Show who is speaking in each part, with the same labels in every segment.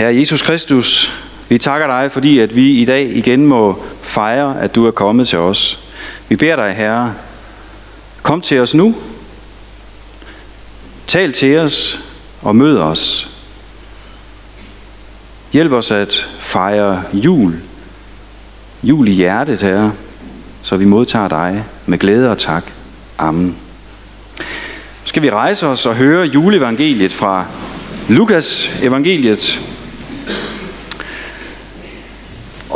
Speaker 1: Herre Jesus Kristus, vi takker dig, fordi at vi i dag igen må fejre, at du er kommet til os. Vi beder dig, Herre, kom til os nu. Tal til os og mød os. Hjælp os at fejre jul. Jul i hjertet, Herre, så vi modtager dig med glæde og tak. Amen. Nu skal vi rejse os og høre juleevangeliet fra Lukas evangeliet.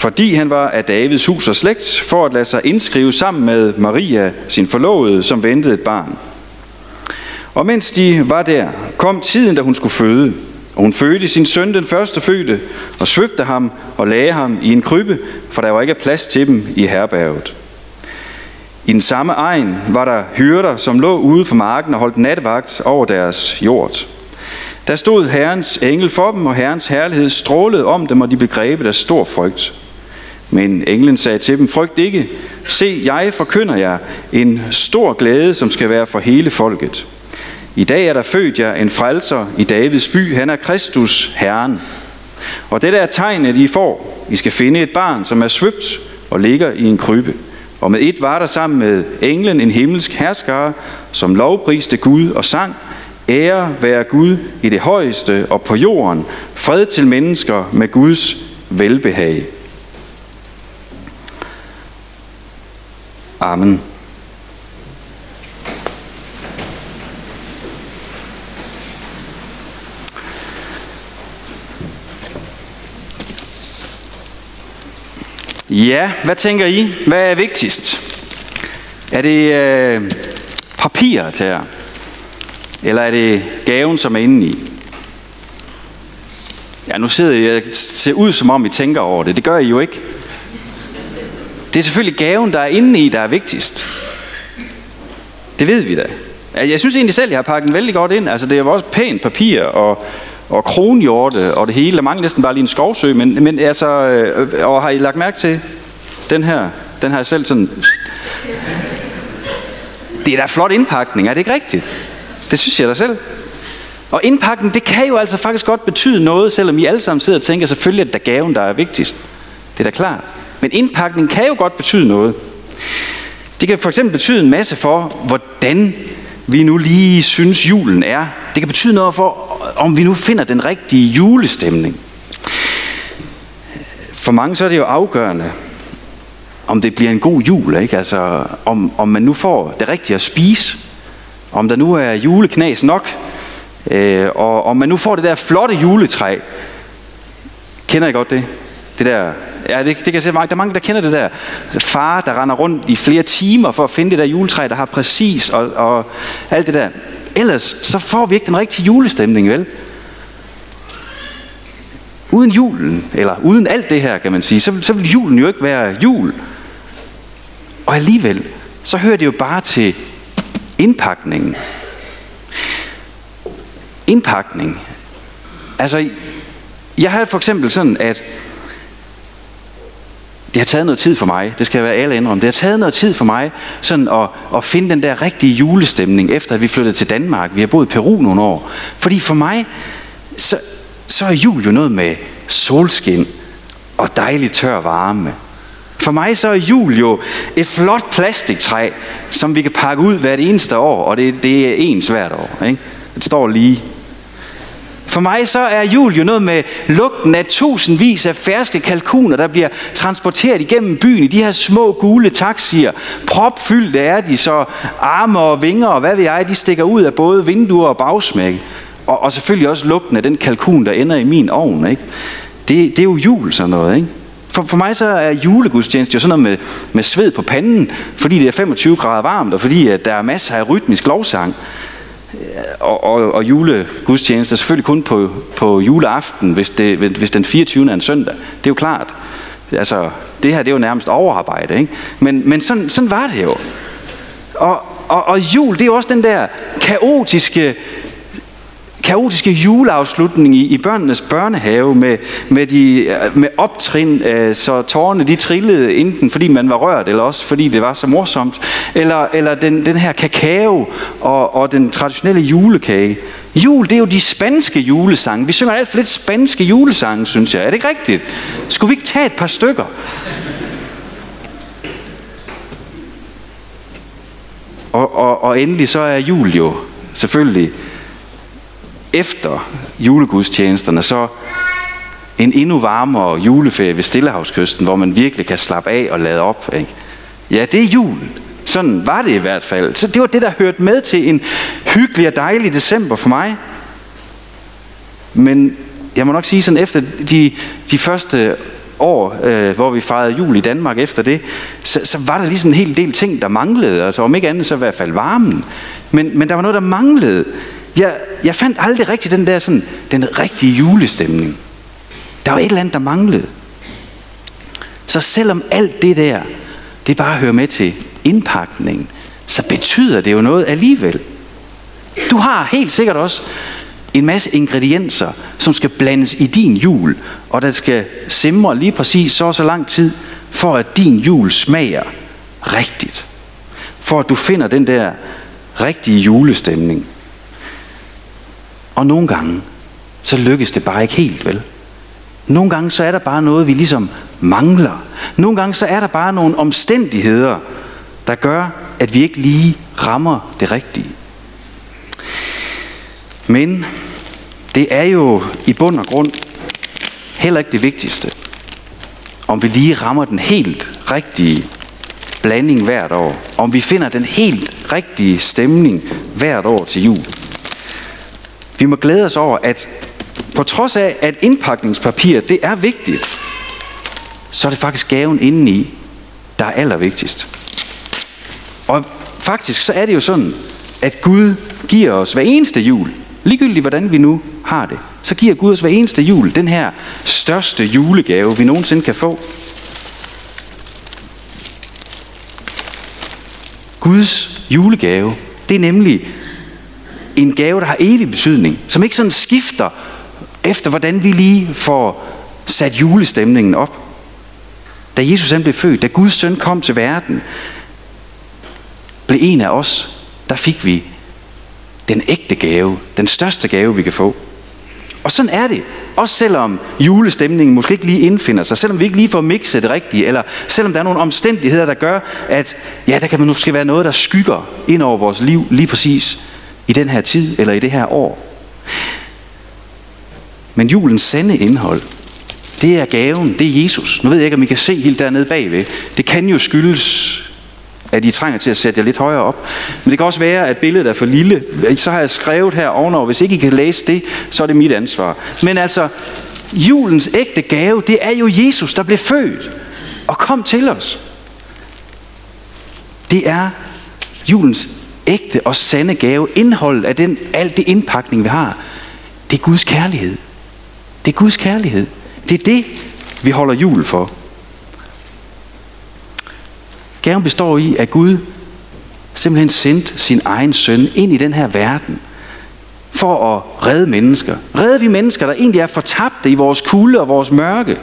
Speaker 1: Fordi han var af Davids hus og slægt, for at lade sig indskrive sammen med Maria, sin forlovede, som ventede et barn. Og mens de var der, kom tiden, da hun skulle føde. Og hun fødte sin søn, den første fødte, og svøbte ham og lagde ham i en krybbe, for der var ikke plads til dem i herberget. I den samme egen var der hyrder, som lå ude på marken og holdt nattevagt over deres jord. Der stod Herrens engel for dem, og Herrens herlighed strålede om dem, og de blev grebet af stor frygt. Men englen sagde til dem, frygt ikke. Se, jeg forkynder jer en stor glæde, som skal være for hele folket. I dag er der født jer en frelser i Davids by. Han er Kristus, Herren. Og det er tegnet, I får. I skal finde et barn, som er svøbt og ligger i en krybe. Og med et var der sammen med englen en himmelsk herskare, som lovpriste Gud og sang, Ære være Gud i det højeste og på jorden, fred til mennesker med Guds velbehag. Amen. Ja, hvad tænker I? Hvad er vigtigst? Er det øh, papiret her? Eller er det gaven, som er inde i? Ja, nu sidder jeg ser ud, som om I tænker over det. Det gør I jo ikke. Det er selvfølgelig gaven, der er inde i, der er vigtigst. Det ved vi da. Altså, jeg synes egentlig selv, jeg har pakket den vældig godt ind. Altså, det er også pænt papir og, og kronhjorte og det hele. Der mangler næsten bare lige en skovsø, men, men altså, øh, og har I lagt mærke til den her? Den har jeg selv sådan... Det er da flot indpakning, er det ikke rigtigt? Det synes jeg da selv. Og indpakning, det kan jo altså faktisk godt betyde noget, selvom I alle sammen sidder og tænker, selvfølgelig at det gaven, der er vigtigst. Det er da klart. Men indpakning kan jo godt betyde noget. Det kan for eksempel betyde en masse for, hvordan vi nu lige synes julen er. Det kan betyde noget for, om vi nu finder den rigtige julestemning. For mange så er det jo afgørende, om det bliver en god jul, ikke? Altså, om, om man nu får det rigtige at spise, om der nu er juleknas nok, øh, og om man nu får det der flotte juletræ. Kender I godt det? Det der, ja, det, det kan jeg se, der er mange, der kender det der. Far, der render rundt i flere timer for at finde det der juletræ, der har præcis, og, og alt det der. Ellers så får vi ikke den rigtige julestemning, vel? Uden julen, eller uden alt det her, kan man sige, så, så vil julen jo ikke være jul. Og alligevel, så hører det jo bare til indpakningen. Indpakning. Altså, jeg har for eksempel sådan, at det har taget noget tid for mig, det skal jeg være ærlig indrømme, det har taget noget tid for mig sådan at, at finde den der rigtige julestemning, efter at vi flyttede til Danmark. Vi har boet i Peru nogle år. Fordi for mig, så, så er jul jo noget med solskin og dejlig tør varme. For mig så er jul jo et flot plastiktræ, som vi kan pakke ud hvert eneste år, og det, det er ens hvert år. Ikke? Det står lige for mig så er jul jo noget med lugten af tusindvis af ferske kalkuner, der bliver transporteret igennem byen i de her små gule taxier. Propfyldte er de, så arme og vinger og hvad ved jeg, de stikker ud af både vinduer og bagsmæk. Og, og selvfølgelig også lugten af den kalkun, der ender i min ovn. Ikke? Det, det er jo jul sådan noget, ikke? For, for mig så er julegudstjeneste jo sådan noget med, med sved på panden, fordi det er 25 grader varmt, og fordi at der er masser af rytmisk lovsang og, og, og julegudstjeneste selvfølgelig kun på, på juleaften, hvis, det, hvis den 24. er en søndag. Det er jo klart. Altså, det her det er jo nærmest overarbejde, ikke? Men, men sådan, sådan var det jo. Og, og, og jul, det er jo også den der kaotiske kaotiske juleafslutning i, i børnenes børnehave med, med, de, med optrin, øh, så tårerne de trillede enten fordi man var rørt, eller også fordi det var så morsomt. Eller, eller den, den her kakao og, og den traditionelle julekage. Jul, det er jo de spanske julesange. Vi synger alt for lidt spanske julesange, synes jeg. Er det ikke rigtigt? Skulle vi ikke tage et par stykker? Og, og, og endelig så er jul jo selvfølgelig efter julegudstjenesterne så en endnu varmere juleferie ved Stillehavskysten, hvor man virkelig kan slappe af og lade op. Ikke? Ja, det er jul. Sådan var det i hvert fald. Så det var det, der hørte med til en hyggelig og dejlig december for mig. Men jeg må nok sige sådan, efter de, de første år, øh, hvor vi fejrede jul i Danmark efter det, så, så var der ligesom en hel del ting, der manglede. Altså om ikke andet, så i hvert fald varmen. Men, men der var noget, der manglede. Jeg, jeg fandt aldrig rigtig den der sådan, den rigtige julestemning. Der var et eller andet, der manglede. Så selvom alt det der, det bare hører med til indpakningen, så betyder det jo noget alligevel. Du har helt sikkert også en masse ingredienser, som skal blandes i din jul, og der skal simre lige præcis så og så lang tid, for at din jul smager rigtigt. For at du finder den der rigtige julestemning. Og nogle gange, så lykkes det bare ikke helt, vel? Nogle gange, så er der bare noget, vi ligesom mangler. Nogle gange, så er der bare nogle omstændigheder, der gør, at vi ikke lige rammer det rigtige. Men det er jo i bund og grund heller ikke det vigtigste, om vi lige rammer den helt rigtige blanding hvert år. Om vi finder den helt rigtige stemning hvert år til jul. Vi må glæde os over, at på trods af, at indpakningspapir det er vigtigt, så er det faktisk gaven indeni, der er allervigtigst. Og faktisk så er det jo sådan, at Gud giver os hver eneste jul, ligegyldigt hvordan vi nu har det, så giver Gud os hver eneste jul den her største julegave, vi nogensinde kan få. Guds julegave, det er nemlig en gave, der har evig betydning, som ikke sådan skifter efter, hvordan vi lige får sat julestemningen op. Da Jesus han blev født, da Guds søn kom til verden, blev en af os, der fik vi den ægte gave, den største gave, vi kan få. Og sådan er det. Også selvom julestemningen måske ikke lige indfinder sig, selvom vi ikke lige får mixet det rigtige, eller selvom der er nogle omstændigheder, der gør, at ja, der kan måske være noget, der skygger ind over vores liv lige præcis i den her tid eller i det her år. Men julens sande indhold, det er gaven, det er Jesus. Nu ved jeg ikke, om I kan se helt dernede bagved. Det kan jo skyldes, at I trænger til at sætte jer lidt højere op. Men det kan også være, at billedet er for lille. Så har jeg skrevet her ovenover, hvis ikke I kan læse det, så er det mit ansvar. Men altså, julens ægte gave, det er jo Jesus, der blev født og kom til os. Det er julens ægte og sande gave, indholdet af den, alt det indpakning, vi har, det er Guds kærlighed. Det er Guds kærlighed. Det er det, vi holder jul for. Gaven består i, at Gud simpelthen sendte sin egen søn ind i den her verden for at redde mennesker. Redde vi mennesker, der egentlig er fortabte i vores kulde og vores mørke.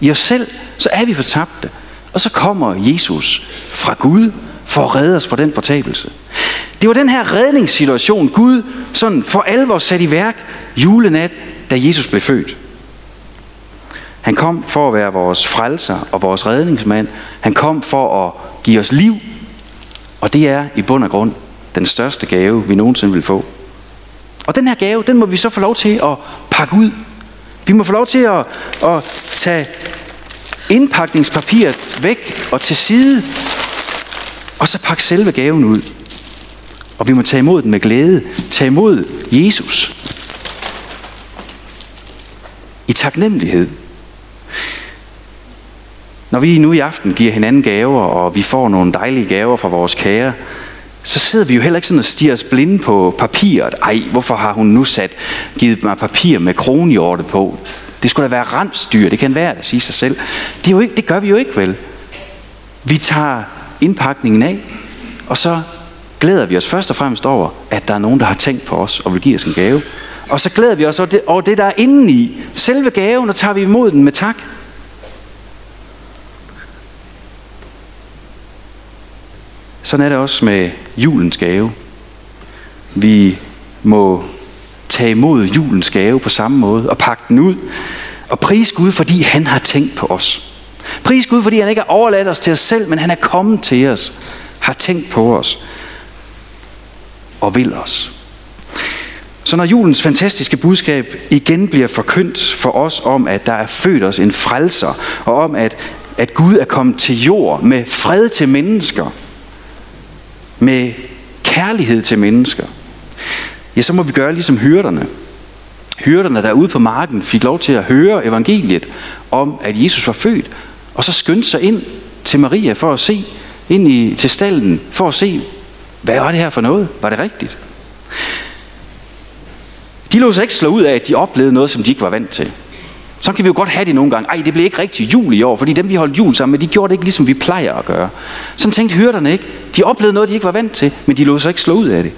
Speaker 1: I os selv, så er vi fortabte. Og så kommer Jesus fra Gud for at redde os fra den fortabelse. Det var den her redningssituation, Gud sådan for alvor satte i værk julenat, da Jesus blev født. Han kom for at være vores frelser og vores redningsmand. Han kom for at give os liv. Og det er i bund og grund den største gave, vi nogensinde vil få. Og den her gave, den må vi så få lov til at pakke ud. Vi må få lov til at, at tage indpakningspapiret væk og til side, og så pakke selve gaven ud. Og vi må tage imod den med glæde. Tage imod Jesus. I taknemmelighed. Når vi nu i aften giver hinanden gaver, og vi får nogle dejlige gaver fra vores kære, så sidder vi jo heller ikke sådan og stiger os blinde på papiret. Ej, hvorfor har hun nu sat, givet mig papir med kronhjorte på? Det skulle da være rensdyr. Det kan være at sige sig selv. Det, er jo ikke, det gør vi jo ikke, vel? Vi tager indpakningen af, og så glæder vi os først og fremmest over, at der er nogen, der har tænkt på os og vil give os en gave. Og så glæder vi os over det, over det der er inde i. Selve gaven, og tager vi imod den med tak. Sådan er det også med julens gave. Vi må tage imod julens gave på samme måde og pakke den ud og prise Gud, fordi han har tænkt på os. Pris Gud, fordi han ikke har overladt os til os selv, men han er kommet til os, har tænkt på os og vil os. Så når julens fantastiske budskab igen bliver forkyndt for os om, at der er født os en frelser, og om, at, at Gud er kommet til jord med fred til mennesker, med kærlighed til mennesker, ja, så må vi gøre ligesom hyrderne. Hyrderne, der ude på marken, fik lov til at høre evangeliet om, at Jesus var født, og så skyndte sig ind til Maria for at se, ind i, til stallen, for at se, hvad var det her for noget? Var det rigtigt? De lå sig ikke slå ud af, at de oplevede noget, som de ikke var vant til. Så kan vi jo godt have det nogle gange. Ej, det blev ikke rigtig jul i år, fordi dem, vi holdt jul sammen med, de gjorde det ikke, ligesom vi plejer at gøre. Sådan tænkte hyrderne ikke. De oplevede noget, de ikke var vant til, men de lå sig ikke slå ud af det.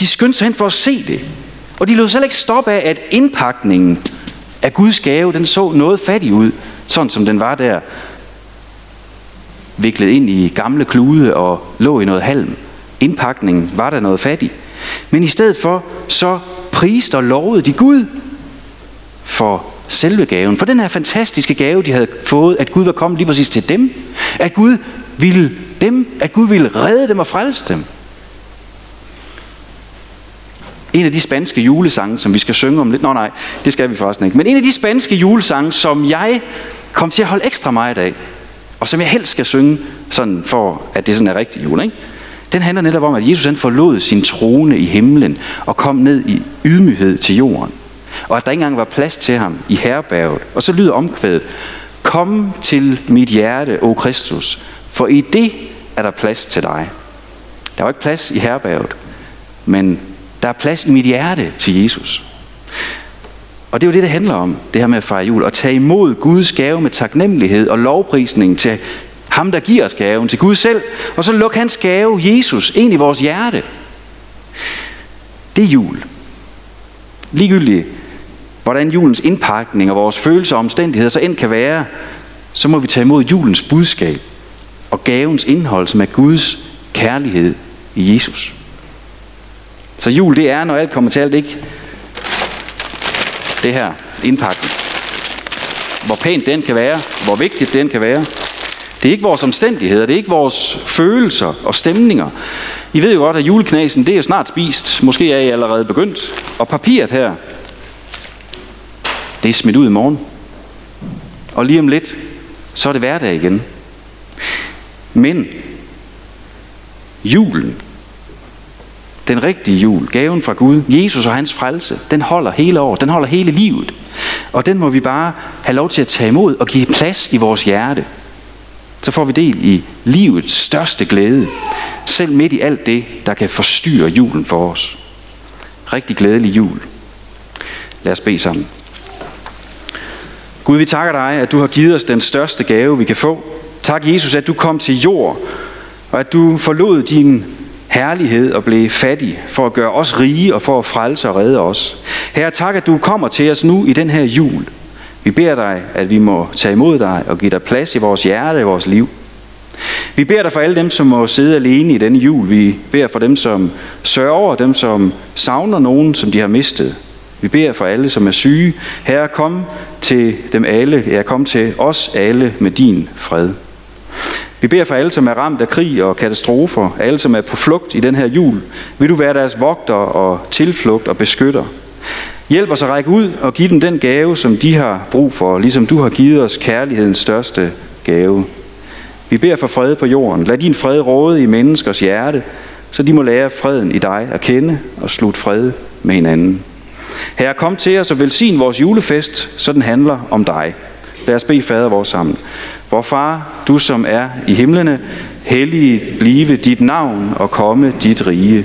Speaker 1: De skyndte sig hen for at se det. Og de lå sig ikke stoppe af, at indpakningen af Guds gave, den så noget fattig ud, sådan som den var der, viklet ind i gamle klude og lå i noget halm. Indpakningen var der noget fattig. Men i stedet for, så priste og lovede de Gud for selve gaven. For den her fantastiske gave, de havde fået, at Gud var kommet lige præcis til dem. At Gud ville dem, at Gud ville redde dem og frelse dem. En af de spanske julesange, som vi skal synge om lidt. Nå nej, det skal vi forresten ikke. Men en af de spanske julesange, som jeg kom til at holde ekstra meget af, og som jeg helst skal synge, sådan for at det sådan er rigtig jul, ikke? Den handler netop om, at Jesus han forlod sin trone i himlen og kom ned i ydmyghed til jorden. Og at der ikke engang var plads til ham i herberget. Og så lyder omkvædet, Kom til mit hjerte, o Kristus, for i det er der plads til dig. Der var ikke plads i herberget, men der er plads i mit hjerte til Jesus. Og det er jo det, det handler om, det her med at fejre jul. At tage imod Guds gave med taknemmelighed og lovprisning til ham, der giver os gaven, til Gud selv. Og så lukke hans gave, Jesus, ind i vores hjerte. Det er jul. Ligegyldigt, hvordan julens indpakning og vores følelser og omstændigheder så end kan være, så må vi tage imod julens budskab og gavens indhold, som er Guds kærlighed i Jesus. Så jul, det er, når alt kommer til alt, ikke det her indpakning. Hvor pænt den kan være, hvor vigtigt den kan være. Det er ikke vores omstændigheder, det er ikke vores følelser og stemninger. I ved jo godt, at juleknasen det er jo snart spist. Måske er I allerede begyndt. Og papiret her, det er smidt ud i morgen. Og lige om lidt, så er det hverdag igen. Men julen, den rigtige jul, gaven fra Gud, Jesus og hans frelse, den holder hele året, den holder hele livet. Og den må vi bare have lov til at tage imod og give plads i vores hjerte. Så får vi del i livets største glæde, selv midt i alt det, der kan forstyrre julen for os. Rigtig glædelig jul. Lad os bede sammen. Gud, vi takker dig, at du har givet os den største gave, vi kan få. Tak, Jesus, at du kom til jord, og at du forlod din herlighed og blev fattig for at gøre os rige og for at frelse og redde os. Herre, tak, at du kommer til os nu i den her jul. Vi beder dig, at vi må tage imod dig og give dig plads i vores hjerte og i vores liv. Vi beder dig for alle dem, som må sidde alene i denne jul. Vi beder for dem, som sørger, dem, som savner nogen, som de har mistet. Vi beder for alle, som er syge. Herre, kom til dem alle. Ja, kom til os alle med din fred. Vi beder for alle, som er ramt af krig og katastrofer, alle, som er på flugt i den her jul. Vil du være deres vogter og tilflugt og beskytter. Hjælp os at række ud og give dem den gave, som de har brug for, ligesom du har givet os kærlighedens største gave. Vi beder for fred på jorden. Lad din fred råde i menneskers hjerte, så de må lære freden i dig at kende og slutte fred med hinanden. Herre, kom til os og velsign vores julefest, så den handler om dig. Lad os bede fader vores sammen. Vor far, du som er i himlene, hellig blive dit navn og komme dit rige.